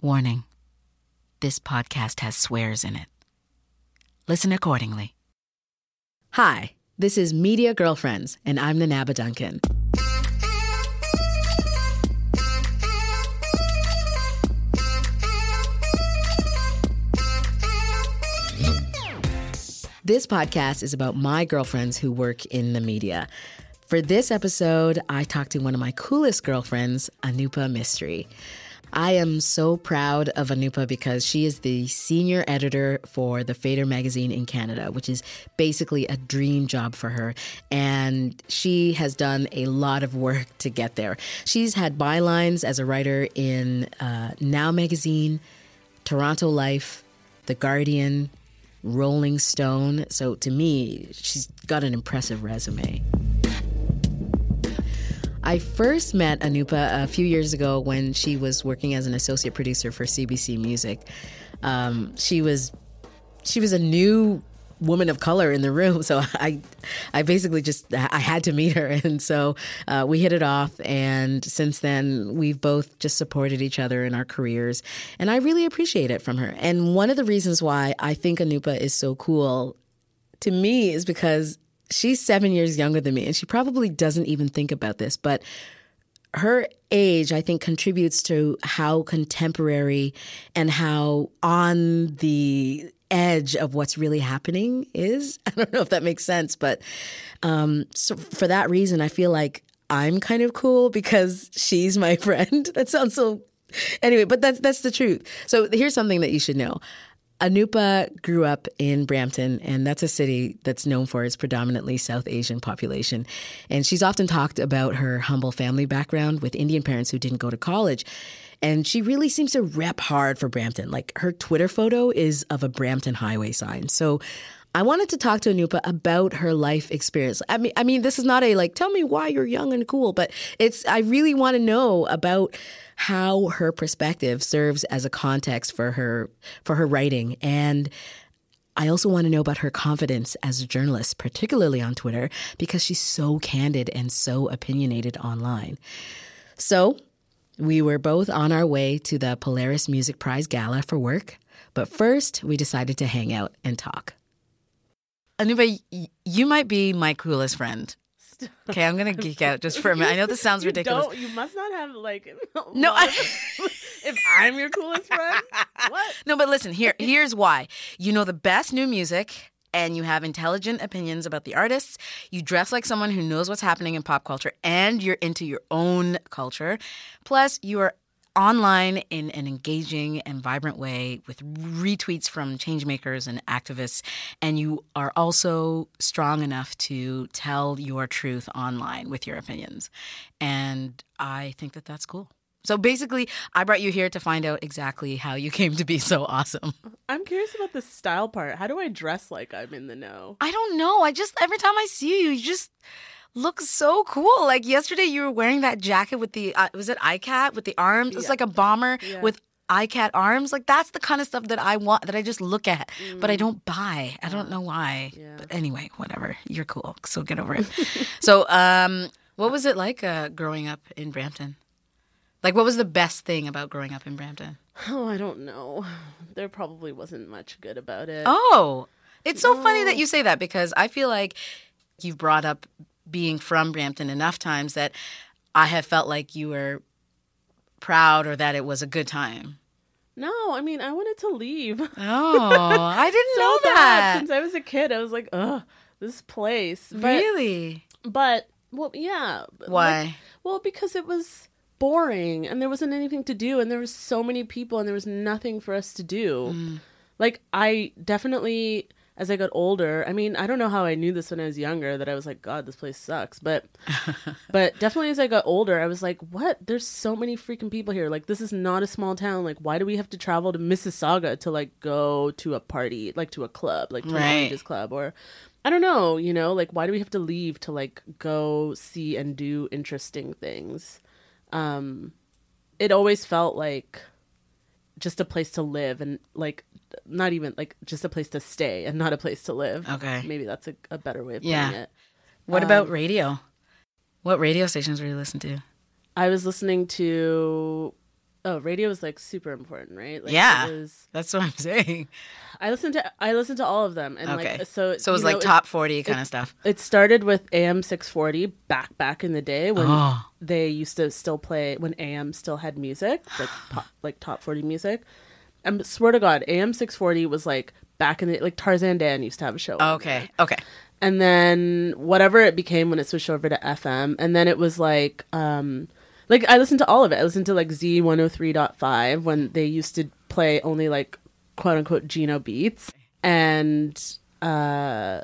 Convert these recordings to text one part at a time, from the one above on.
Warning this podcast has swears in it. Listen accordingly. Hi, this is Media Girlfriends, and I'm Nana aba Duncan. This podcast is about my girlfriends who work in the media. For this episode, I talked to one of my coolest girlfriends, Anupa Mistry. I am so proud of Anupa because she is the senior editor for the Fader magazine in Canada, which is basically a dream job for her. And she has done a lot of work to get there. She's had bylines as a writer in uh, Now magazine, Toronto Life, The Guardian, Rolling Stone. So to me, she's got an impressive resume. I first met Anupa a few years ago when she was working as an associate producer for CBC Music. Um, she was she was a new woman of color in the room, so I I basically just I had to meet her, and so uh, we hit it off. And since then, we've both just supported each other in our careers, and I really appreciate it from her. And one of the reasons why I think Anupa is so cool to me is because she's seven years younger than me, and she probably doesn't even think about this, but her age, I think, contributes to how contemporary and how on the edge of what's really happening is. I don't know if that makes sense, but um, so for that reason, I feel like I'm kind of cool because she's my friend. that sounds so. Anyway, but that's that's the truth. So here's something that you should know. Anupa grew up in Brampton, and that's a city that's known for its predominantly South Asian population. And she's often talked about her humble family background with Indian parents who didn't go to college. And she really seems to rep hard for Brampton. Like her Twitter photo is of a Brampton highway sign. So I wanted to talk to Anupa about her life experience. I mean, I mean, this is not a like, tell me why you're young and cool, but it's, I really want to know about how her perspective serves as a context for her, for her writing. And I also want to know about her confidence as a journalist, particularly on Twitter, because she's so candid and so opinionated online. So we were both on our way to the Polaris Music Prize Gala for work, but first we decided to hang out and talk. Anupa, you might be my coolest friend. Okay, I'm gonna geek out just for a minute. I know this sounds you ridiculous. Don't, you must not have like no. I, if I'm your coolest friend, what? No, but listen. Here, here's why. You know the best new music, and you have intelligent opinions about the artists. You dress like someone who knows what's happening in pop culture, and you're into your own culture. Plus, you are online in an engaging and vibrant way with retweets from changemakers and activists. And you are also strong enough to tell your truth online with your opinions. And I think that that's cool. So basically, I brought you here to find out exactly how you came to be so awesome. I'm curious about the style part. How do I dress like I'm in the know? I don't know. I just, every time I see you, you just look so cool. Like yesterday, you were wearing that jacket with the uh, was it ikat with the arms? It's Yeah. like a bomber Yeah. with ikat arms. Like that's the kind of stuff that I want that I just look at, but I Mm. don't buy. I don't know why. Yeah. But anyway, whatever. You're cool, so get over it. so, um, what was it like uh, growing up in Brampton? Like, what was the best thing about growing up in Brampton? Oh, I don't know. There probably wasn't much good about it. Oh, it's so funny that you say that because I feel like you've brought up being from Brampton enough times that I have felt like you were proud or that it was a good time. No, I mean I wanted to leave. Oh, I didn't so know bad. that. Since I was a kid, I was like, ugh, this place. But, really? But well, yeah. like- Why? well, because it was boring and there wasn't anything to do and there was so many people and there was nothing for us to do. Mm. Like I definitely as I got older, I mean, I don't know how I knew this when I was younger that I was like, God, this place sucks. But but definitely as I got older, I was like, what? There's so many freaking people here. Like this is not a small town. Like why do we have to travel to Mississauga to like go to a party, like to a club, like to Right. an Oranges club or I don't know, you know, like why do we have to leave to like go see and do interesting things? Um it always felt like just a place to live and like not even like just a place to stay and not a place to live. Okay. Maybe that's a, a better way of putting Yeah. it. What Um, about radio? What radio stations were you listening to? I was listening to Oh, radio is like super important, right? Like, Yeah. Was, That's what I'm saying. I listened to I listened to all of them, and Okay. like so. So it was like know, top 40 kind of stuff. It started with AM 640 back back in the day when Oh. they used to still play when AM still had music like pop, like top 40 music. I swear to God, AM 640 was like back in the like Tarzan Dan used to have a show. Okay. Okay. and then whatever it became when it switched over to FM, and then it was like, um, like I listened to all of it. I listened to like Z one hundred three point five when they used to play only like quote unquote Gino beats, and uh,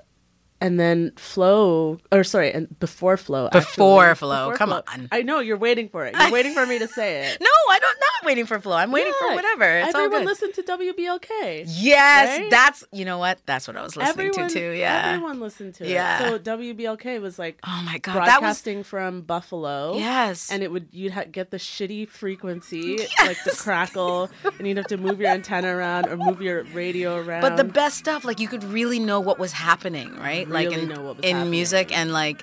and then Flow, or sorry, and before Flow, Before actually. Flow, come on. I know you're waiting for it. You're waiting for me to say it. No, I don't. Not waiting for flow. I'm waiting for whatever. It's all Everyone listened to WBLK. yes, right? that's you know what. That's what I was listening everyone, to too. Yeah. everyone listened to Yeah. it. So WBLK was like Oh my god, that was broadcasting from Buffalo. yes. and it would you'd ha- get the shitty frequency like the crackle and you'd have to move your antenna around or move your radio around But the best stuff, like you could really know what was happening, right? like in, know what was in happening. music and like,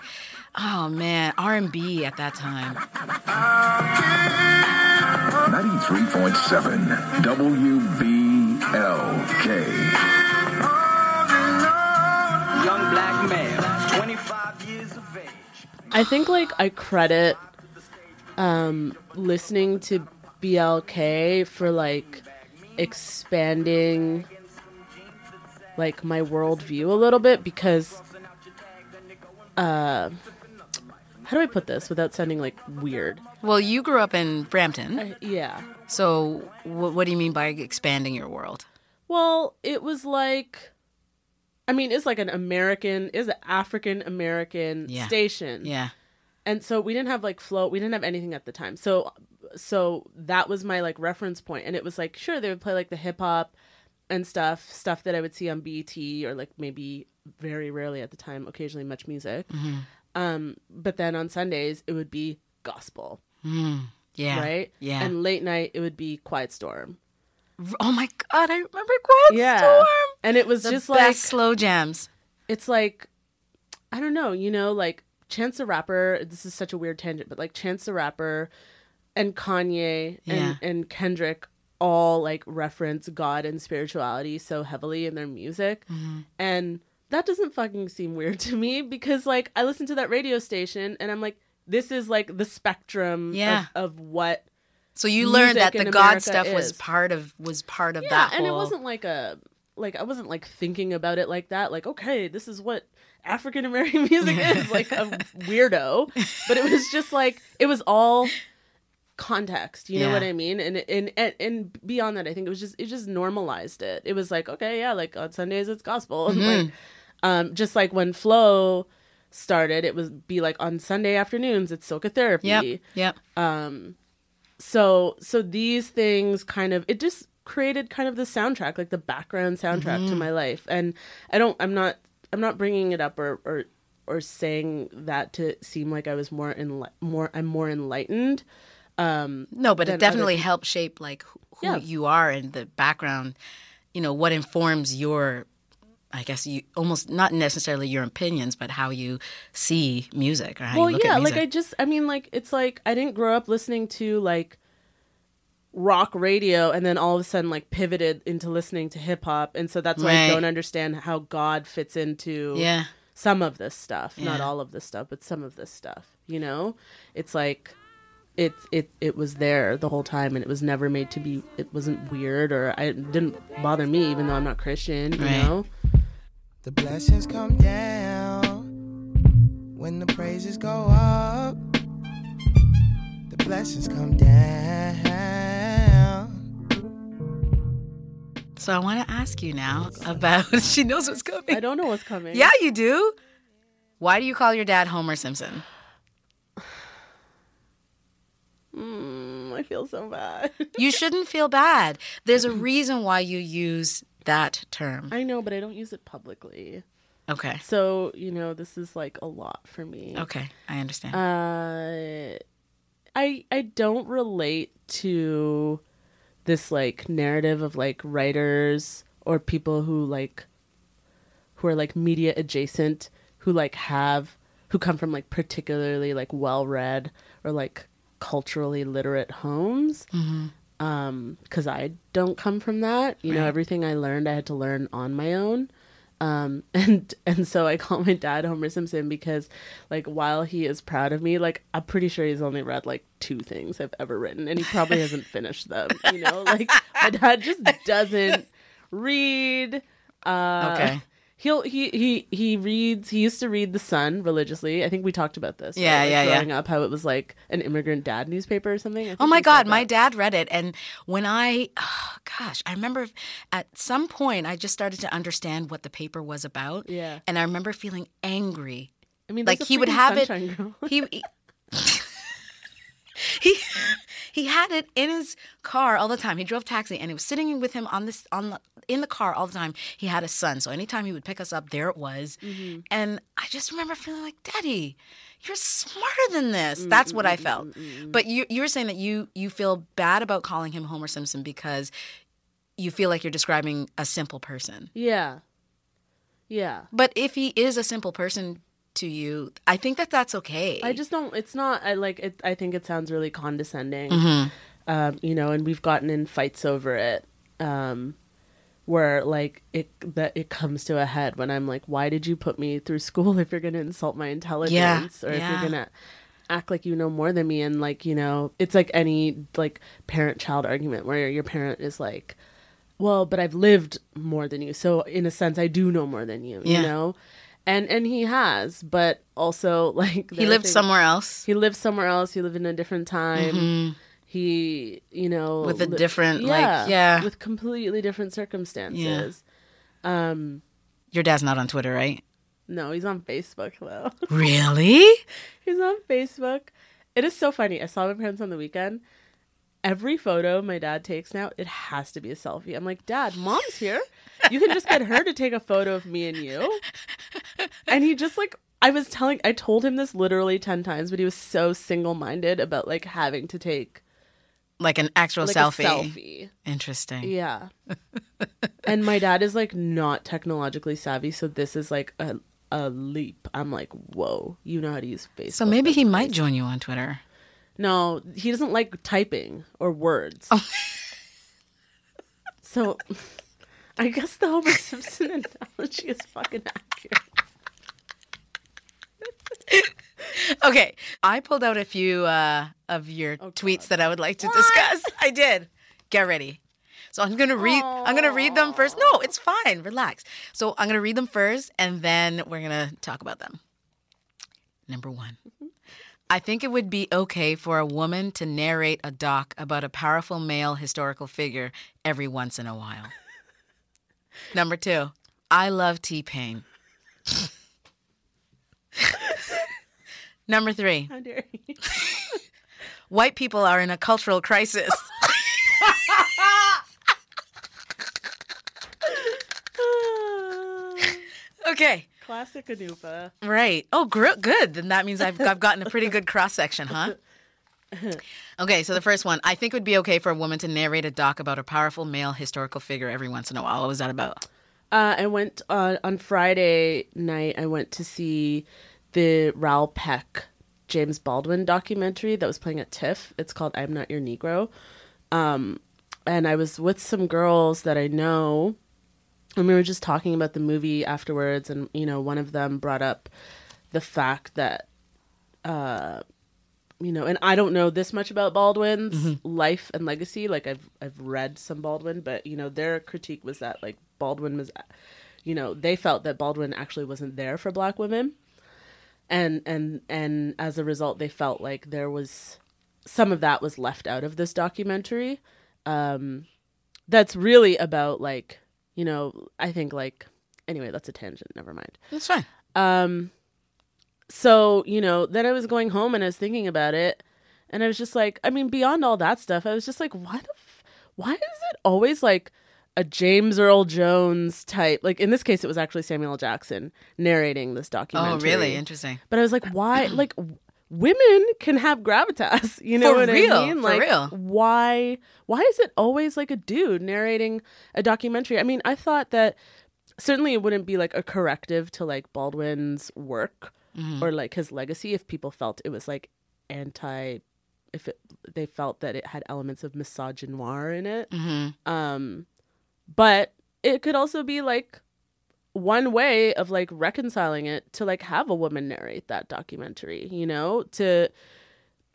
oh man, R and B at that time. 93.7 WBLK. Young black man, 25 years of age. i think like i credit um listening to blk for like expanding like my worldview a little bit because uh how do i put this without sounding like weird Well, you grew up in Brampton, I, yeah so wh- what do you mean by expanding your world? Well, it was like, I mean, it's like an American, is an African American Yeah. station, Yeah, and so we didn't have like float, we didn't have anything at the time. So, so that was my like reference point, and it was like, sure, they would play like the hip hop and stuff, stuff that I would see on BET or like maybe very rarely at the time, occasionally MuchMusic. Mm-hmm. Um, but then on Sundays it would be gospel, yeah, right? Yeah. and late night it would be Quiet Storm. oh my god, I remember Quiet Yeah, Storm. and it was The just like slow jams. it's like I don't know, you know, like Chance the Rapper. This is such a weird tangent, but like Chance the Rapper and Kanye and Yeah. and Kendrick all like reference God and spirituality so heavily in their music, Mm-hmm. and that doesn't fucking seem weird to me because like I listen to that radio station and I'm like, this is like the spectrum Yeah. of, of what So you learned that the God stuff was part of was part of yeah, that and it wasn't like a like I wasn't like thinking about it like that. Like, okay, this is what African American music is, like a weirdo. But it was just like it was all context. You know what I mean? And and and and beyond that, I think it was just it just normalized it. It was like okay, yeah, like on Sundays it's gospel, and Mm-hmm. like um, just like when Flow started, it was be like on Sunday afternoons it's Soca Therapy Yep. Yep. so so these things kind of it just created kind of the soundtrack like the background soundtrack Mm-hmm. to my life and i don't i'm not i'm not bringing it up or or or saying that to seem like i was more in more i'm more enlightened um No, but it definitely people. helped shape like who, who Yeah. you are and the background. You know what informs your, I guess you almost not necessarily your opinions, but how you see music or how well you look yeah at like i just i mean like it's like i didn't grow up listening to like rock radio and then all of a sudden like pivoted into listening to hip hop. And so that's why i don't understand how god fits into yeah, some of this stuff. Not all of this stuff but some of this stuff you know? It's like it it it was there the whole time and it was never made to be it wasn't weird or i it didn't bother me even though i'm not christian you Right. know The blessings come down when the praises go up. The blessings come down. so I want to ask you now about. she knows what's coming. i don't know what's coming Yeah, you do. Why do you call your dad Homer Simpson? Mm, i feel so bad You shouldn't feel bad. There's a reason why you use that term. i know but i don't use it publicly Okay. so you know this is like a lot for me Okay, I understand. uh i i don't relate to this like narrative of like writers or people who like who are like media adjacent who like have who come from like particularly like well read or like culturally literate homes um because i don't come from that. You know everything i learned i had to learn on my own. Um and and so i call my dad homer simpson because like while he is proud of me like i'm pretty sure he's only read like two things i've ever written and he probably hasn't finished them you know? Like my dad just doesn't read uh Okay. He'll he he he reads. He used to read the Sun religiously. I think we talked about this. Yeah, like, yeah, yeah. Growing up, how it was like an immigrant dad newspaper or something. Oh my God, my dad read it. And when I, oh, gosh, I remember at some point I just started to understand what the paper was about. Yeah. And I remember feeling angry. I mean, Like a he would have it. Girl. He, he, he, he had it in his car all the time. He drove taxi and it was sitting with him on this, on the, in the car all the time. He had a son. So anytime he would pick us up, there it was. Mm-hmm. And I just remember feeling like, Daddy, you're smarter than this. That's what I felt. But you you were saying that you you feel bad about calling him Homer Simpson because you feel like you're describing a simple person. yeah, yeah. But if he is a simple person to you, I think that that's okay. I just don't. It's not. I like it. I think it sounds really condescending. Mm-hmm. Um, you know, and we've gotten in fights over it. Um, where like it that it comes to a head when I'm like, why did you put me through school if you're gonna insult my intelligence or if you're gonna act like you know more than me? And like you know it's like any like parent child argument where your parent is like well but i've lived more than you. So in a sense i do know more than you Yeah. you know? And and he has but also like he lived things- somewhere else. He lived somewhere else. He lived in a different time mm-hmm. He you know. With a li- different, like, yeah. with completely different circumstances um Your dad's not on Twitter, right? no he's on facebook though Really? He's on Facebook. It is so funny. I saw my parents on the weekend. Every photo my dad takes now, it has to be a selfie. I'm like, Dad, mom's here. You can just get her to take a photo of me and you. And he just like, I was telling, I told him this literally 10 times, but he was so single minded about like having to take Like an actual like selfie. selfie. Interesting. Yeah. and my dad is like not technologically savvy. So this is like a, a leap. I'm like, whoa, you know how to use Facebook. So maybe he might join you on Twitter. No, he doesn't like typing or words. Oh. so I guess the Homer Simpson analogy is fucking accurate. Okay, I pulled out a few uh, of your Oh, tweets that I would like to discuss. I did. Get ready. So I'm gonna read. I'm gonna read them first. No, it's fine. Relax. So I'm gonna read them first, and then we're gonna talk about them. Number one. I think it would be okay for a woman to narrate a doc about a powerful male historical figure every once in a while. Number two, I love T Pain. Number three, How dare you? white people are in a cultural crisis. okay, Classic Anupa. right. Oh, gr- good. Then that means I've, I've gotten a pretty good cross section, huh? Okay, so the first one, I think it would be okay for a woman to narrate a doc about a powerful male historical figure every once in a while. What was that about? Uh, I went uh, on Friday night. I went to see the Raoul Peck James Baldwin documentary that was playing at TIFF. It's called "I'm Not Your Negro," um, and I was with some girls that I know, and we were just talking about the movie afterwards. And you know, one of them brought up the fact that uh, you know, and I don't know this much about Baldwin's life and legacy. Like I've I've read some Baldwin, but you know, their critique was that like Baldwin was, you know, they felt that Baldwin actually wasn't there for Black women, and and and as a result, they felt like there was some of that was left out of this documentary. Um, that's really about like you know, I think like anyway, that's a tangent. Never mind. That's fine. Um, so you know, then I was going home and I was thinking about it, and I was just like, I mean, beyond all that stuff, I was just like, why the, f- why is it always like a James Earl Jones type? Like in this case, it was actually Samuel L. Jackson narrating this documentary. Oh, really? Interesting. But I was like, why? Like, women can have gravitas. You know For what real, I mean? for Like, real. why? Why is it always like a dude narrating a documentary? I mean, I thought that certainly it wouldn't be like a corrective to like Baldwin's work Mm-hmm. or like his legacy if people felt it was like anti if it, they felt that it had elements of misogynoir in it. Mm-hmm. Um, but it could also be like one way of like reconciling it to like have a woman narrate that documentary, you know? To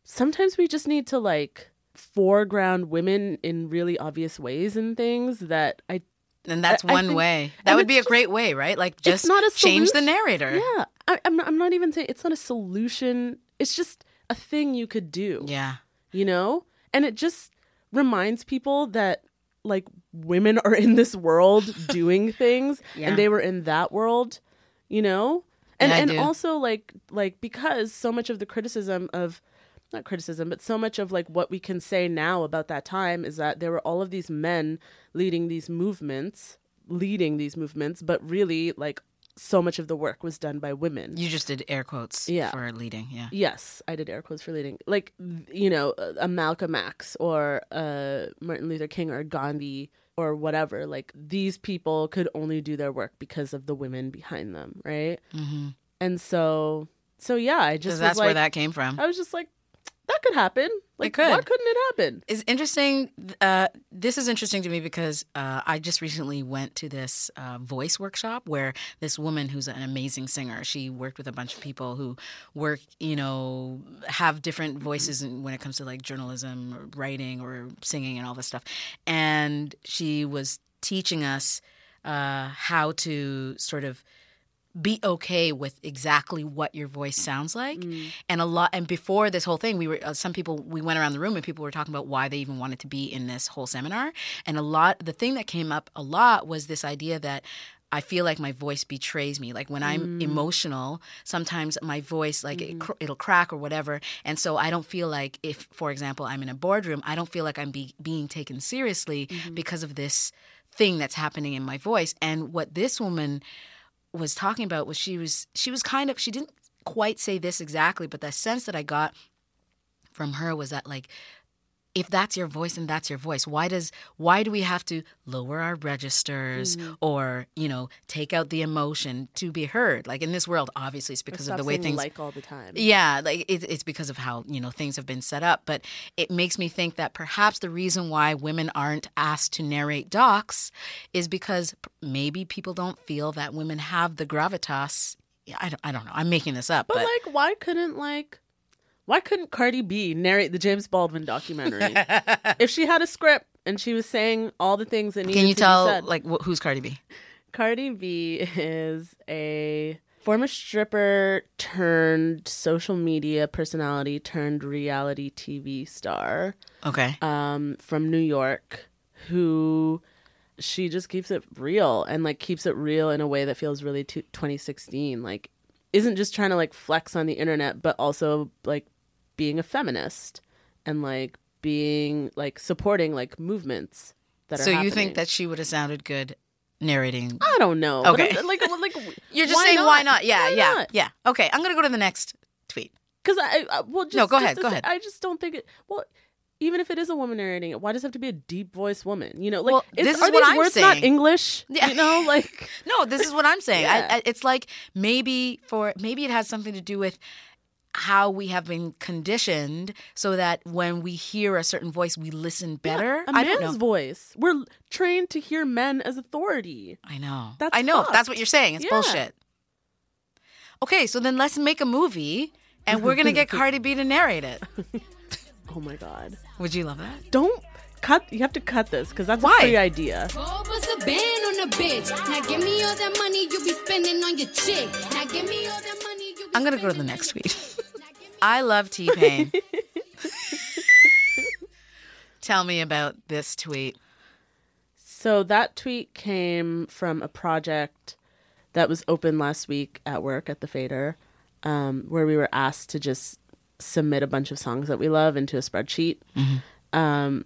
sometimes we just need to like foreground women in really obvious ways and things that I And that's I- I one think- way. That would be a just- great way, right? Like just not a change the narrator. yeah, I, I'm not, I'm not even saying it's not a solution. It's just a thing you could do. Yeah. you know and it just reminds people that like women are in this world doing things Yeah. and they were in that world you know and Yeah, and do. also like like because so much of the criticism of not criticism but so much of like what we can say now about that time is that there were all of these men leading these movements leading these movements but really like so much of the work was done by women You just did air quotes Yeah. for leading. Yeah. Yes, I did air quotes for leading. Like, you know, a Malcolm X or a Martin Luther King or Gandhi or whatever. Like, these people could only do their work because of the women behind them, right? Mm-hmm. And so, so yeah, I just that's like, where that came from. I was just like, that could happen. Like, could. why couldn't it happen? It's interesting. Uh, this is interesting to me because uh, I just recently went to this uh, voice workshop where this woman who's an amazing singer, she worked with a bunch of people who work, you know, have different voices when it comes to like journalism or writing or singing and all this stuff. And she was teaching us uh, how to sort of be okay with exactly what your voice sounds like mm. and a lot and before this whole thing we were uh, some people we went around the room and people were talking about why they even wanted to be in this whole seminar and a lot the thing that came up a lot was this idea that I feel like my voice betrays me. Like when I'm mm. emotional, sometimes my voice, like it, mm-hmm. cr- it'll crack or whatever. And so I don't feel like if, for example, I'm in a boardroom, I don't feel like I'm be- being taken seriously mm-hmm. because of this thing that's happening in my voice. And what this woman was talking about was she was she was kind of she didn't quite say this exactly, but the sense that I got from her was that like if that's your voice and that's your voice why does why do we have to lower our registers mm. or you know take out the emotion to be heard like in this world obviously it's because of the way things like all the time. yeah, like it, it's because of how you know things have been set up. But it makes me think that perhaps the reason why women aren't asked to narrate docs is because maybe people don't feel that women have the gravitas. I don't, I don't know. I'm making this up, But, but, like, why couldn't like, why couldn't Cardi B narrate the James Baldwin documentary if she had a script and she was saying all the things that needed can you to tell be said? like wh- who's Cardi B? Cardi B is a former stripper turned social media personality turned reality TV star Okay, um, from New York who she just keeps it real and like keeps it real in a way that feels really t- 2016 like isn't just trying to like flex on the internet but also like being a feminist and like being like supporting like movements that are so you think that she would have sounded good narrating? I don't know. Okay. Like, like You're just saying why not? Yeah, Why yeah, not? yeah. Okay, I'm gonna go to the next tweet. Because I, I well, just, No, go just ahead, go ahead. I just don't think it. Well, even if it is a woman narrating it, why does it have to be a deep voice woman? You know, like Well, is, this is are what these I'm words not saying. English? Yeah. You know, like No, this is what I'm saying. Yeah. I, I, it's like maybe for maybe it has something to do with how we have been conditioned, so that when we hear a certain voice, we listen better. a I don't man's know. voice. We're trained to hear men as authority. I know. That's I know. fucked. That's what you're saying. It's Yeah. bullshit. Okay, so then let's make a movie, and we're gonna get Cardi B to narrate it. Oh my god! Would you love that? Don't cut. You have to cut this because that's Why? a free idea. Gold was a band on a bitch. Now give me all that money you be spending on your chick. Now give me all that money you be I'm gonna go to the next on tweet. I love T Pain. Tell me about this tweet. So that tweet came from a project that was open last week at work at the Fader, um, where we were asked to just submit a bunch of songs that we love into a spreadsheet. Um,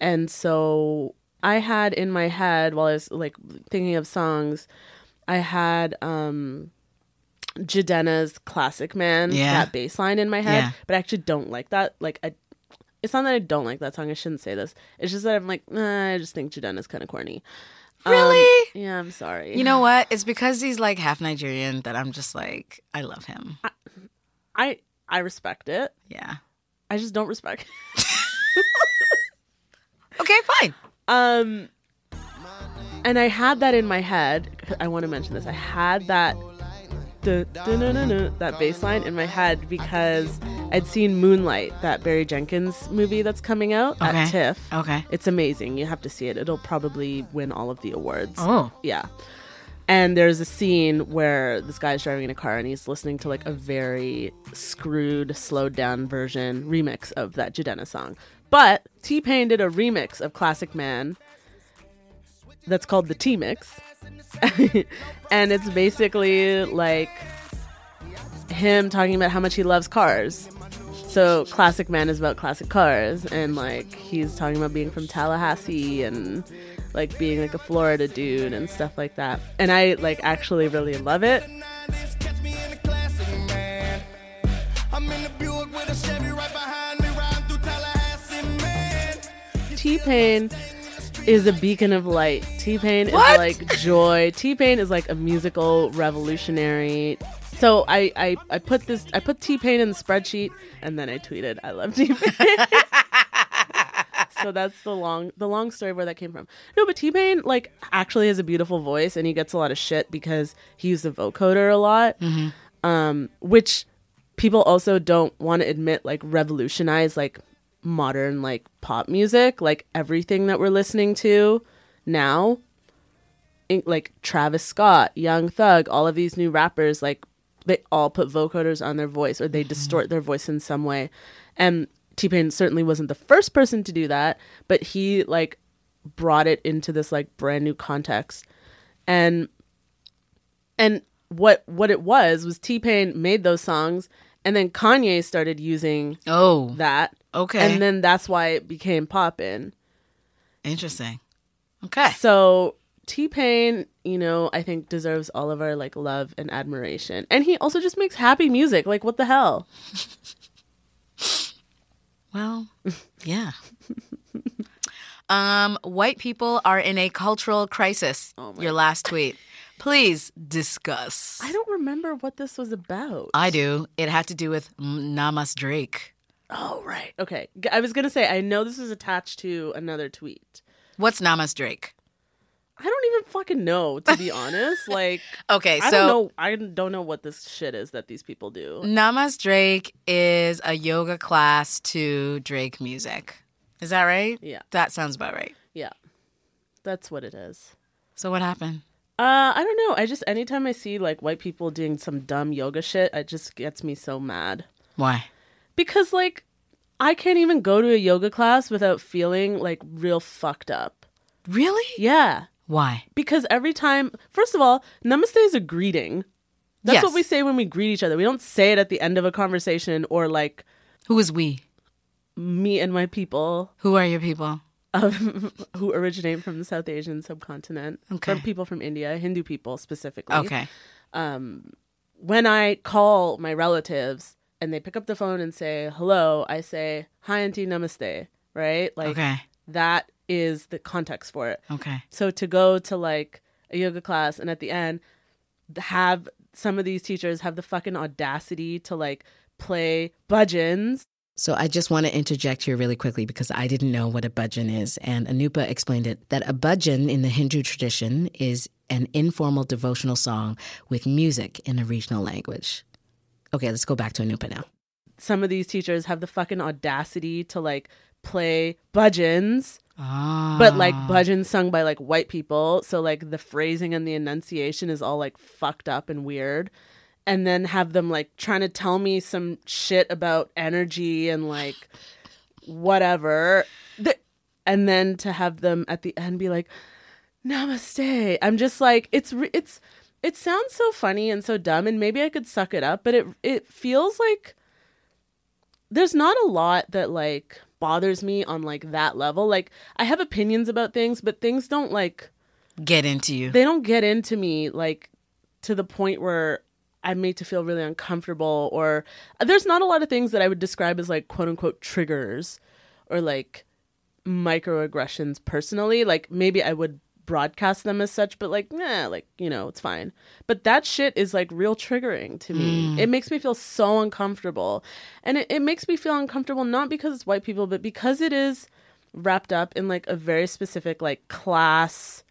and so I had in my head while I was like thinking of songs, I had um, Jidenna's "Classic Man" Yeah. that bass line in my head, Yeah. but I actually don't like that. Like I it's not that I don't like that song. I shouldn't say this. It's just that I'm like, nah, I just think Jidenna's kind of corny. Um, Really? yeah, I'm sorry. You know what? It's because he's like half Nigerian that I'm just like, I love him. I I respect it. Yeah. I just don't respect. Okay, fine. Um, and I had that in my head. I want to mention this. I had that duh, duh, duh, duh, duh, that bass line in my head because I'd seen Moonlight, that Barry Jenkins movie that's coming out Okay. at TIFF. Okay. It's amazing. You have to see it. It'll probably win all of the awards. Oh. Yeah. And there's a scene where this guy's driving in a car and he's listening to like a very screwed, slowed down version remix of that Jidenna song. But T Pain did a remix of Classic Man that's called the T Mix. and it's basically like him talking about how much he loves cars. So Classic Man is about classic cars and like he's talking about being from Tallahassee and like being like a Florida dude and stuff like that. And I like actually really love it. Catch me in a classic, man. I'm in the Buick with a Chevy right behind me, riding through Tallahassee, man. T-Pain is a beacon of light. T-Pain is like joy. T-Pain is like a musical revolutionary. So I, I, I put this I put T-Pain in the spreadsheet and then I tweeted I love T-Pain. so that's the long the long story of where that came from. No, but T-Pain like actually has a beautiful voice and he gets a lot of shit because he used the vocoder a lot. Um which people also don't want to admit like revolutionized like modern like pop music like everything that we're listening to now in, like Travis Scott, Young Thug, all of these new rappers like they all put vocoders on their voice or they mm-hmm. distort their voice in some way. And T-Pain certainly wasn't the first person to do that, but he like brought it into this like brand new context. And and what what it was was T-Pain made those songs and then Kanye started using Oh, that. okay. And then that's why it became poppin'. Interesting. Okay. So T Pain, you know, I think deserves all of our like love and admiration. And he also just makes happy music. Like what the hell? Well, yeah. um, white people are in a cultural crisis. Your last tweet. Please discuss. I don't remember what this was about. I do. It had to do with Namas Drake. oh right. Okay. I was gonna say I know this was attached to another tweet. What's Namas Drake? I don't even fucking know, to be honest. Like Okay, I so don't know I don't know what this shit is that these people do. Namas Drake is a yoga class to Drake music. Is that right? Yeah. That sounds about right. Yeah. That's what it is. So what happened? Uh, I don't know. I just anytime I see like white people doing some dumb yoga shit, it just gets me so mad. Why? because like I can't even go to a yoga class without feeling like real fucked up. Really? Yeah. Why? Because every time, first of all, namaste is a greeting. That's Yes. what we say when we greet each other. We don't say it at the end of a conversation or like Who is we? me and my people Who are your people? Um, who originate from the South Asian subcontinent, Okay. from people from India, Hindu people specifically. Okay. when I call my relatives and they pick up the phone and say hello, I say hi auntie namaste, right? Like Okay. that is the context for it. Okay. So to go to like a yoga class and at the end have some of these teachers have the fucking audacity to like play bhajans So I just want to interject here really quickly because I didn't know what a bhajan is. And Anupa explained it that a bhajan in the Hindu tradition is an informal devotional song with music in a regional language. Okay, let's go back to Anupa now. some of these teachers have the fucking audacity to like play bhajans Ah. but like bhajans sung by like white people so like the phrasing and the enunciation is all like fucked up and weird and then have them like trying to tell me some shit about energy and like whatever. And then to have them at the end be like namaste. I'm just like it's it's it sounds so funny and so dumb and maybe i could suck it up but it it feels like there's not a lot that like bothers me on like that level. Like i have opinions about things but things don't like get into you. they don't get into me like to the point where I'm made to feel really uncomfortable or uh, there's not a lot of things that I would describe as like quote unquote triggers or like microaggressions personally like maybe I would broadcast them as such, but like, nah, like, you know, it's fine. But that shit is like real triggering to me. Hmm. It makes me feel so uncomfortable. And it, it makes me feel uncomfortable not because it's white people, but because it is wrapped up in like a very specific like class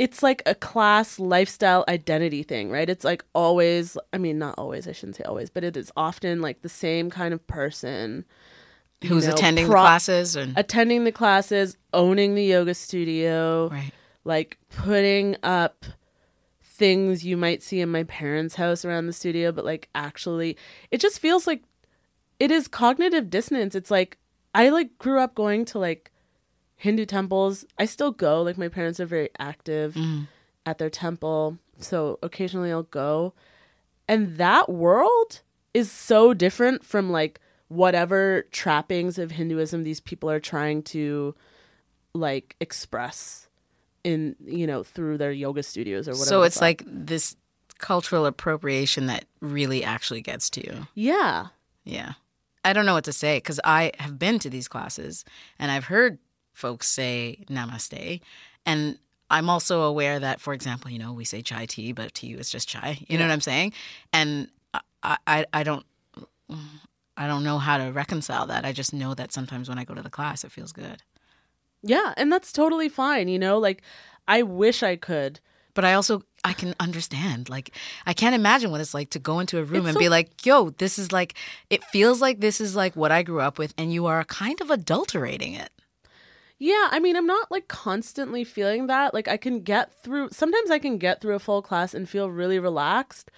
it's like a class lifestyle identity thing, right? It's like always, I mean, not always, I shouldn't say always, but it is often like the same kind of person Who's know, attending the classes and attending the classes, owning the yoga studio, right. like putting up things you might see in my parents' house around the studio, but like actually, it just feels like it is cognitive dissonance. It's like I like grew up going to like Hindu temples. I still go. Like my parents are very active mm. at their temple, so occasionally I'll go. And that world is so different from like whatever trappings of Hinduism these people are trying to like express in you know through their yoga studios or whatever. So it's like this cultural appropriation that really actually gets to you. yeah, Yeah. I don't know what to say because I have been to these classes and I've heard folks say namaste. And I'm also aware that, for example, you know, we say chai tea, but to you it's just chai. You know what I'm saying? And I, I, I don't. I don't know how to reconcile that. I just know that sometimes when I go to the class, it feels good. yeah, and that's totally fine. You know, like I wish I could. But I also I can understand. Like I can't imagine what it's like to go into a room It's and so- be like, "Yo, this is like it feels like this is like what I grew up with and you are kind of adulterating it." Yeah, I mean, I'm not like constantly feeling that. Like I can get through sometimes I can get through a full class and feel really relaxed.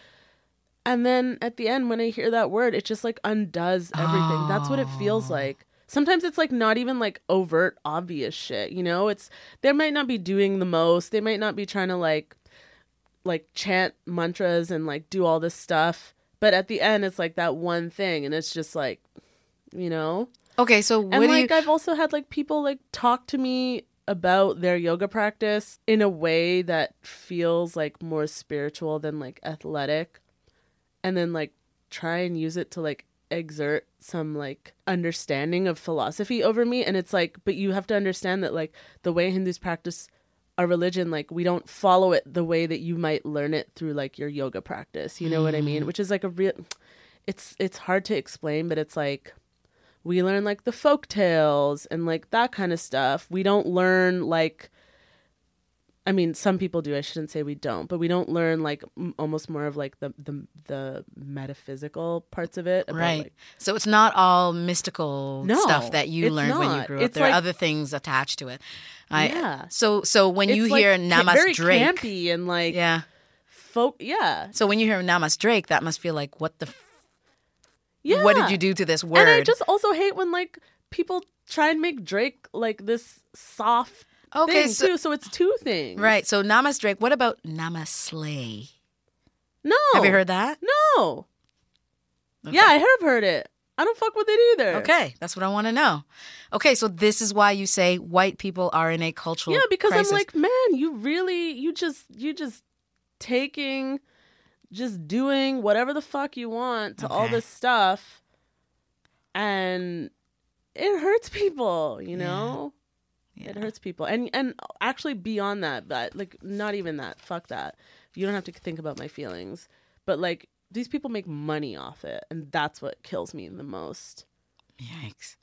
And then at the end when I hear that word, it just like undoes everything. That's what it feels ah. like. Sometimes it's like not even like overt obvious shit, you know? It's they might not be doing the most. They might not be trying to like like chant mantras and like do all this stuff. But at the end it's like that one thing and it's just like you know? Okay, so what and like you I've also had like people like talk to me about their yoga practice in a way that feels like more spiritual than like athletic and then like try and use it to like exert some like understanding of philosophy over me and it's like but you have to understand that like the way Hindus practice a religion like we don't follow it the way that you might learn it through like your yoga practice you know what i mean? Mm. Which is like a real it's it's hard to explain but it's like we learn like the folk tales and like that kind of stuff. We don't learn like I mean, some people do. I shouldn't say we don't, but we don't learn like m- almost more of like the the the metaphysical parts of it. about, Right. like- so it's not all mystical No, stuff that you it's learned when you grew up. It's there are other things attached to it. I, Yeah. So so when you like, hear Namas very Drake, campy and like yeah. folk. Yeah, So when you hear Namas Drake, that must feel like what the yeah. what did you do to this word? And I just also hate when like people try and make Drake like this soft Okay, thing so- too. So it's two things, right. So Namas Drake. What about Namaslay? No, Have you heard that? No. Yeah, I have heard it. I don't fuck with it either. Okay, that's what I want to know. Okay, so this is why you say white people are in a cultural Yeah, because crisis. I'm like, man, you really, you just, you just taking, just doing whatever the fuck you want to all this stuff, and it hurts people. You know, it hurts people, and and actually beyond that, but like not even that. Fuck that. You don't have to think about my feelings, but like these people make money off it, and that's what kills me the most. Yikes.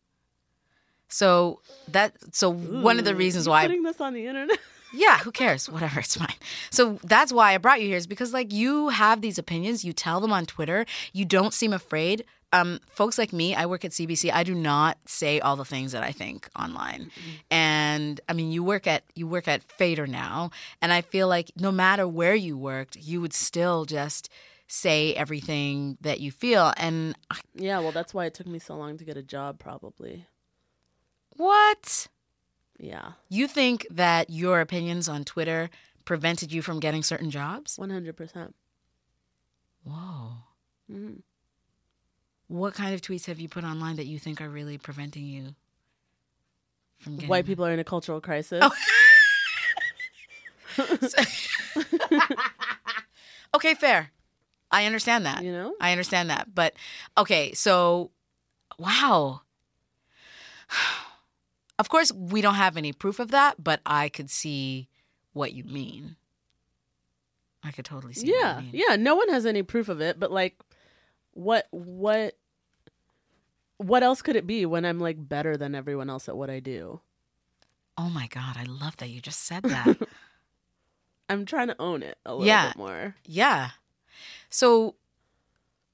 So that so one of the Ooh, reasons why putting this on the internet. Yeah, who cares? Whatever, it's fine. So that's why I brought you here is because like you have these opinions, you tell them on Twitter, you don't seem afraid. Um, folks like me, I work at CBC. I do not say all the things that I think online, and I mean, you work at you work at Fader now, and I feel like no matter where you worked, you would still just say everything that you feel. And Yeah, well, that's why it took me so long to get a job, probably. what Yeah, you think that your opinions on Twitter prevented you from getting certain jobs? 100%. Whoa. Mm-hmm. What kind of tweets have you put online that you think are really preventing you from getting White people are in a cultural crisis. Okay, fair. I understand that. You know? I understand that. But okay, so wow. Of course, we don't have any proof of that, but I could see what you mean. I could totally see. what Yeah, you mean. yeah. No one has any proof of it, but like, what, what, what else could it be when I'm like better than everyone else at what I do? Oh my god, I love that you just said that. I'm trying to own it a little Yeah. bit more. yeah. So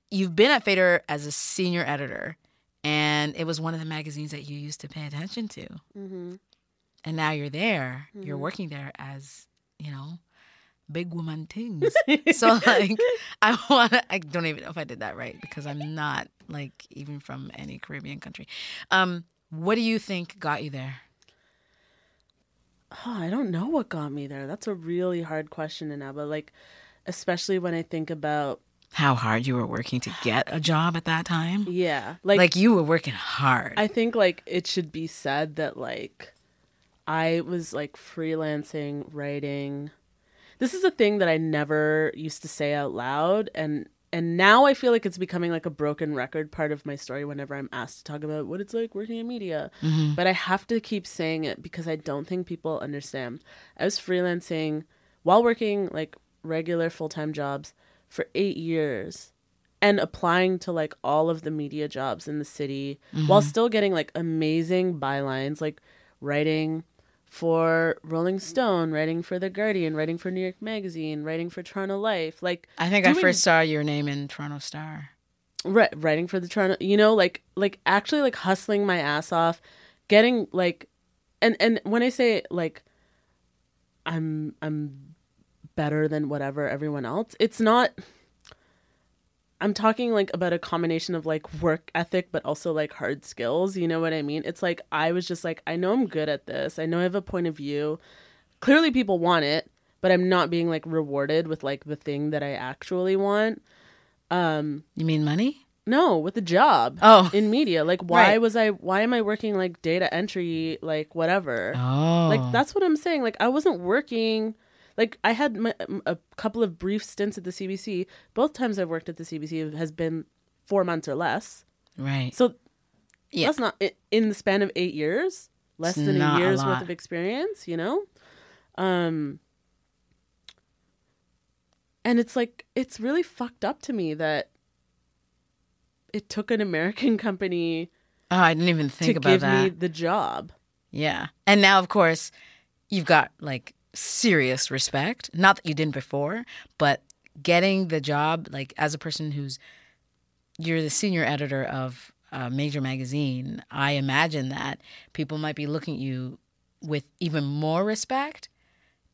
you've been at Fader as a senior editor, and it was one of the magazines that you used to pay attention to. Mm-hmm. And now you're there. You're working there as you know, big woman things. so like, I want i don't even know if I did that right because I'm not like even from any Caribbean country. Um, what do you think got you there? Oh, I don't know what got me there. That's a really hard question, Inaba. Like, especially when I think about How hard you were working to get a job at that time? yeah, Like, like, you were working hard. I think like it should be said that like I was like freelancing, writing. This is a thing that I never used to say out loud and and now I feel like it's becoming like a broken record part of my story whenever I'm asked to talk about what it's like working in media. Mm-hmm. But I have to keep saying it because I don't think people understand. I was freelancing while working like regular full-time jobs for 8 years and applying to like all of the media jobs in the city mm-hmm. while still getting like amazing bylines like writing for Rolling Stone, writing for The Guardian, writing for New York Magazine, writing for Toronto Life, like I think I first saw your name in Toronto Star. Right, writing for the Toronto, you know, like like actually like hustling my ass off, getting like, and and when I say like, I'm I'm better than whatever everyone else. It's not. I'm talking like about a combination of like work ethic, but also like hard skills. You know what I mean? It's like I was just like, I know I'm good at this. I know I have a point of view. Clearly, people want it, but I'm not being like rewarded with like the thing that I actually want. Um You mean money? No, with a job. Oh. in media. Like, why Right. was I? Why am I working like data entry? Like, whatever. Oh. Like that's what I'm saying. Like, I wasn't working. Like, I had my, a couple of brief stints at the CBC. Both times I've worked at the CBC has been four months or less. right. So Yeah. that's not in the span of eight years. Less It's than a a year's lot. worth of experience. You know. Um. And it's like it's really fucked up to me that it took an American company Oh, I didn't even think to about give that. me the job. Yeah. And now, of course, you've got like serious respect. Not that you didn't before, but getting the job, like as a person who's, you're the senior editor of a major magazine, I imagine that people might be looking at you with even more respect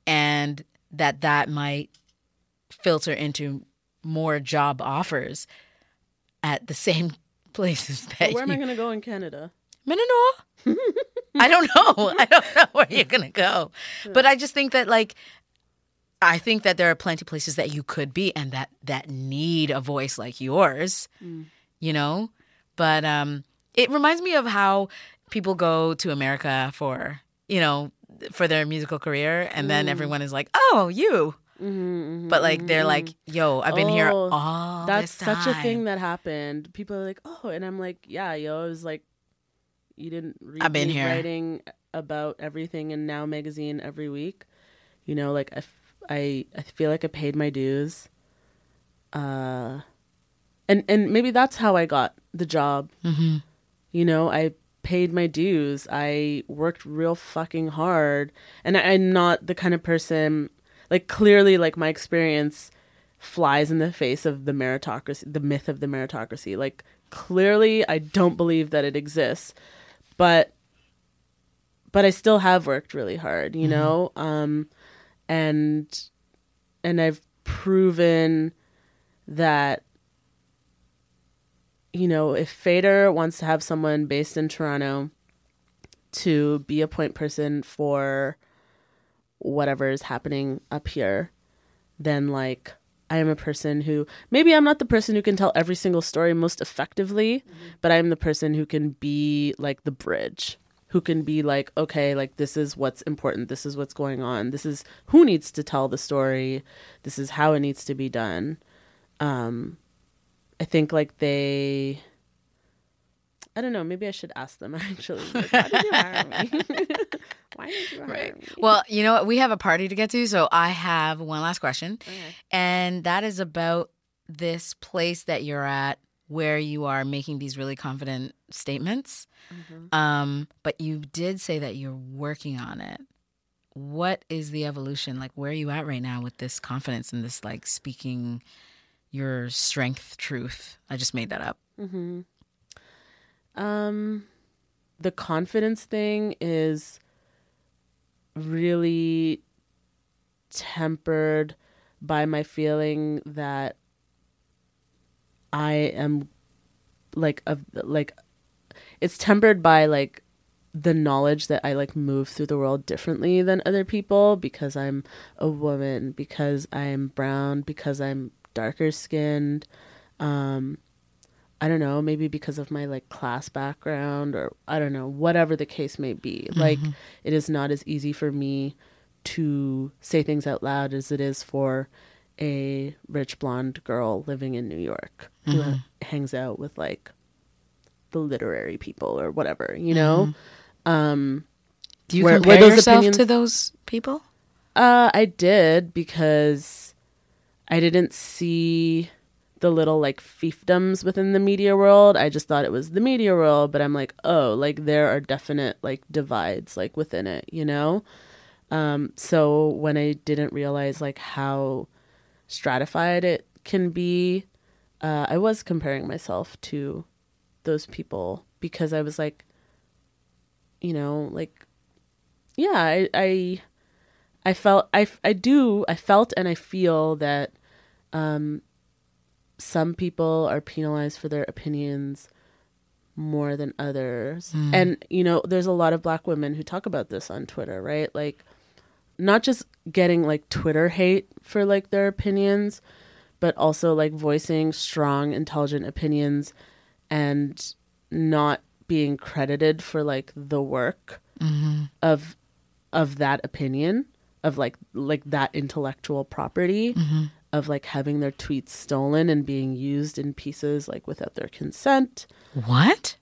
and that that might filter into more job offers at the same places that Where am I going to go in Canada? Mindanao? I don't know. I don't know where you're gonna go. But I just think that like I think that there are plenty of places that you could be and that that need a voice like yours. Mm. You know? But um it reminds me of how people go to America for, you know, for their musical career and then mm. everyone is like, "Oh, you." Mm-hmm, mm-hmm, but like they're mm-hmm. like, "Yo, I've been here Oh, all That's such a thing that happened. People are like, oh, and I'm like, yeah, yo, I was like, you didn't read I've been here. writing about everything in Now magazine every week. You know, like I, f- I, I feel like I paid my dues. Uh, and and maybe that's how I got the job. Mm-hmm. You know, I paid my dues. I worked real fucking hard, and I, I'm not the kind of person. Like clearly, like my experience flies in the face of the meritocracy, the myth of the meritocracy. Like clearly, I don't believe that it exists, but but I still have worked really hard, you know, um, and and I've proven that you know if Fader wants to have someone based in Toronto to be a point person for whatever is happening up here, then like I am a person who maybe I'm not the person who can tell every single story most effectively, but I'm the person who can be like the bridge, who can be like, okay, like this is what's important, this is what's going on, this is who needs to tell the story, this is how it needs to be done. Um, I think like they. I don't know. Maybe I should ask them actually. Like, why did you hire me? Why did you hire Right. Well, you know what? We have a party to get to, so I have one last question. And that is about this place that you're at where you are making these really confident statements. Um, but you did say that you're working on it. What is the evolution? Like where are you at right now with this confidence and this like speaking your strength truth? I just made that up. Um, the confidence thing is really tempered by my feeling that I am like a like it's tempered by like the knowledge that I like move through the world differently than other people because I'm a woman, because I'm brown, because I'm darker skinned. Um I don't know, maybe because of my like class background or I don't know, whatever the case may be. Like it is not as easy for me to say things out loud as it is for a rich blonde girl living in New York who hangs out with like the literary people or whatever, you know? Um Do you were compare those yourself opinions- to those people? Uh, I did because I didn't see the little like fiefdoms within the media world. I just thought it was the media world, but I'm like, oh, like there are definite like divides like within it, you know? Um, so when I didn't realize like how stratified it can be, uh, I was comparing myself to those people because I was like, you know, like, yeah, I, I I felt I I do I felt and I feel that um some people are penalized for their opinions more than others. Hmm. And you know, there's a lot of black women who talk about this on Twitter, right? Like not just getting like Twitter hate for like their opinions, but also like voicing strong intelligent opinions and not being credited for like the work mm-hmm. of of that opinion of like like that intellectual property mm-hmm. Of like having their tweets stolen and being used in pieces like without their consent. What?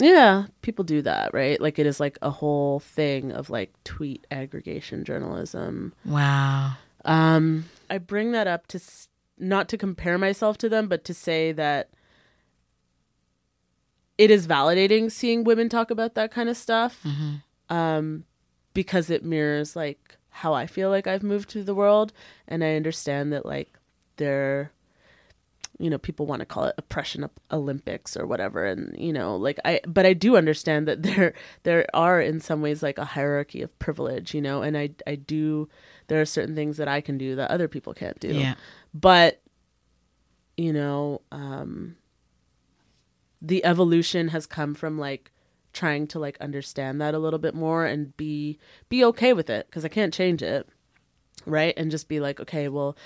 Yeah, people do that, right? Like it is like a whole thing of like tweet aggregation journalism. Wow. Um I bring that up to s- not to compare myself to them, but to say that it is validating seeing women talk about that kind of stuff. Um because it mirrors like how I feel like I've moved through the world and I understand that like there you know people want to call it oppression olympics or whatever and you know like i but i do understand that there there are in some ways like a hierarchy of privilege you know and i i do there are certain things that i can do that other people can't do Yeah. but you know um the evolution has come from like trying to like understand that a little bit more and be be okay with it because i can't change it right and just be like okay well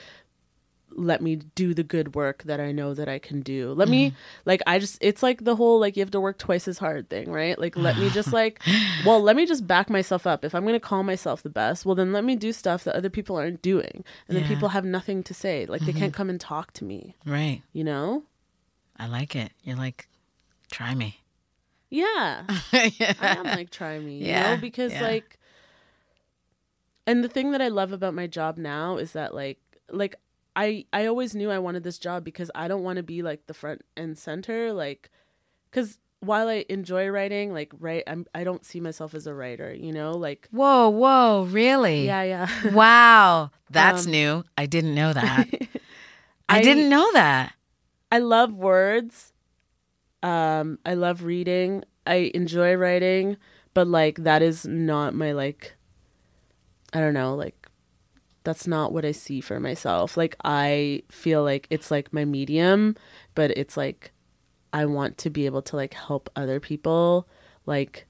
let me do the good work that I know that I can do. Let me mm-hmm. like I just it's like the whole like you have to work twice as hard thing, right? Like let me just like well, let me just back myself up. If I'm going to call myself the best, well then let me do stuff that other people aren't doing. And then people have nothing to say. Like they can't mm-hmm. come and talk to me, Right. you know? I like it. You're like, try me. Yeah. I am like try me, you know, because yeah. like and the thing that I love about my job now is that like like I I always knew I wanted this job because I don't want to be like the front and center like cuz while I enjoy writing like right I'm I don't see myself as a writer, you know? Like Whoa, whoa, really? yeah, yeah. Wow. That's Um, new. I didn't know that. I, I- didn't know that. I love words. Um, I love reading. I enjoy writing, but like that is not my like. I don't know, like that's not what I see for myself. Like I feel like it's like my medium, but it's like I want to be able to like help other people like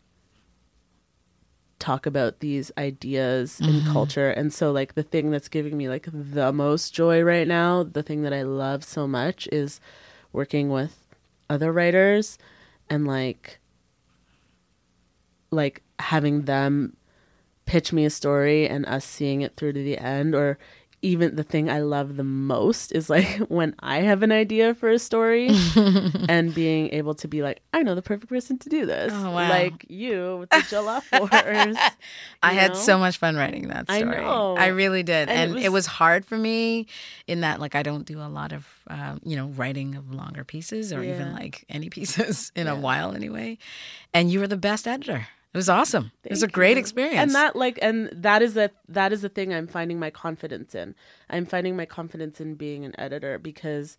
talk about these ideas in culture and so like the thing that's giving me like the most joy right now the thing that i love so much is working with other writers and like like having them pitch me a story and us seeing it through to the end or even the thing I love the most is like when I have an idea for a story and being able to be like, I know the perfect person to do this. Oh, wow. Like you with the wars. I you had know? so much fun writing that story. I know. I really did, And it and, it, was- was... hard for me in that like I don't do a lot of um, you know writing of longer pieces or even like any pieces in a while anyway. And you were the best editor. It was awesome. it was a great you. experience. And that like and that is a that is the thing I'm finding my confidence in. I'm finding my confidence in being an editor because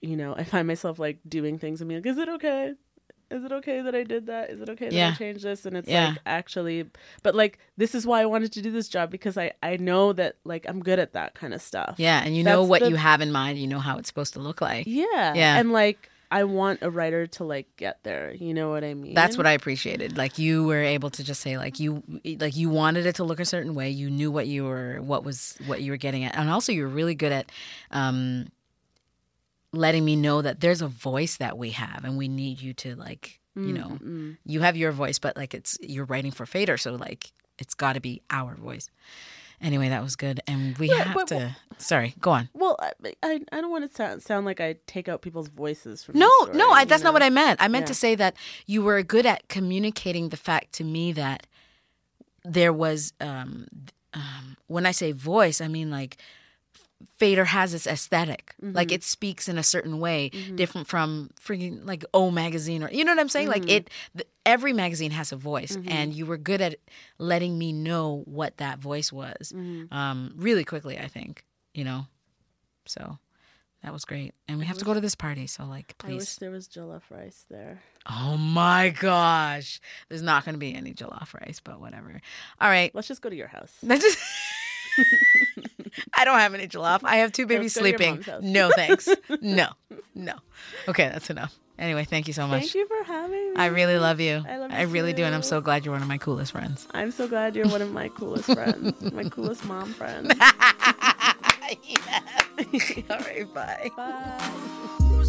you know, I find myself like doing things and being like, is it okay? Is it okay that I did that? Is it okay that I changed this? And it's Yeah. like actually but like this is why I wanted to do this job because I I know that like I'm good at that kind of stuff. yeah, and you know what the- you have in mind. You know how it's supposed to look like. Yeah. Yeah. And like I want a writer to like get there. You know what I mean? That's what I appreciated. Like you were able to just say like you like you wanted it to look a certain way. You knew what you were what was what you were getting at. And also you were really good at um letting me know that there's a voice that we have and we need you to like, you know, you have your voice but like it's you're writing for Fader so like it's got to be our voice. Anyway, that was good and we have but- to Sorry, go on. Well, I, I, don't want to sound, sound like I take out people's voices from No, story, no, I, that's not what I meant. I meant Yeah. to say that you were good at communicating the fact to me that there was, um, um, when I say voice, I mean like Fader has its esthetic Like Mm-hmm. it speaks in a certain way, different from freaking like O magazine or you know what I'm saying? Like Mm-hmm. it, th- every magazine has a voice, and you were good at letting me know what that voice was, Mm-hmm. um, really quickly. I think you know, so that was great. And we have to go to this party, so like, please. I wish there was jollof rice there. Oh my gosh, there's not going to be any jollof rice, but whatever. All right. Let's just go to your house. That's just- I don't have any jollof. I have two babies Let's go to your sleeping. No, thanks. No, no. Okay, that's enough. Anyway, thank you so much. Thank you for having me. I really love you. I love you I really do, and I'm so glad you're one of my coolest friends. I'm so glad you're one of my coolest friends, my coolest mom friends. All right, bye. Bye.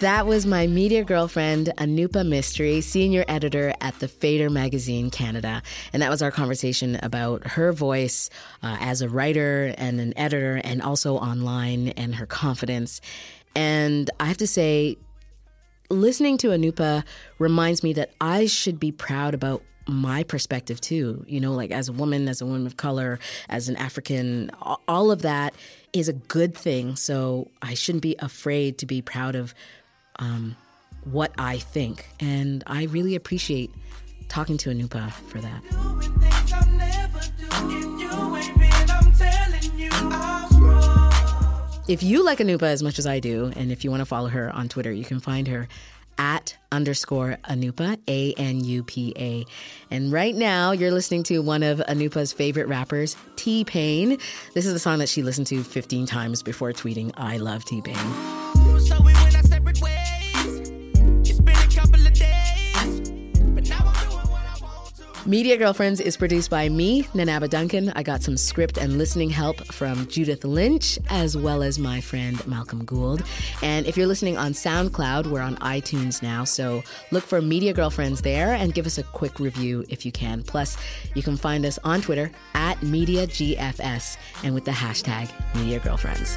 That was my media girlfriend, Anupa Mistry, senior editor at the Fader Magazine Canada. And that was our conversation about her voice uh, as a writer and an editor, and also online, and her confidence. And I have to say, listening to Anupa reminds me that I should be proud about my perspective too. You know, like as a woman, as a woman of color, as an African, all of that is a good thing. So I shouldn't be afraid to be proud of um, what I think. And I really appreciate talking to Anupa for that. If you like Anupa as much as I do, and if you want to follow her on Twitter, you can find her at underscore Anupa, A N U P A. And right now, you're listening to one of Anupa's favorite rappers, T-Pain. This is the song that she listened to 15 times before tweeting, I love T-Pain. So we Media Girlfriends is produced by me, Nana aba Duncan. I got some script and listening help from Judith Lynch, as well as my friend Malcolm Gould. And if you're listening on SoundCloud, we're on iTunes now, so look for Media Girlfriends there and give us a quick review if you can. Plus, you can find us on Twitter at MediaGFS and with the hashtag Media Girlfriends.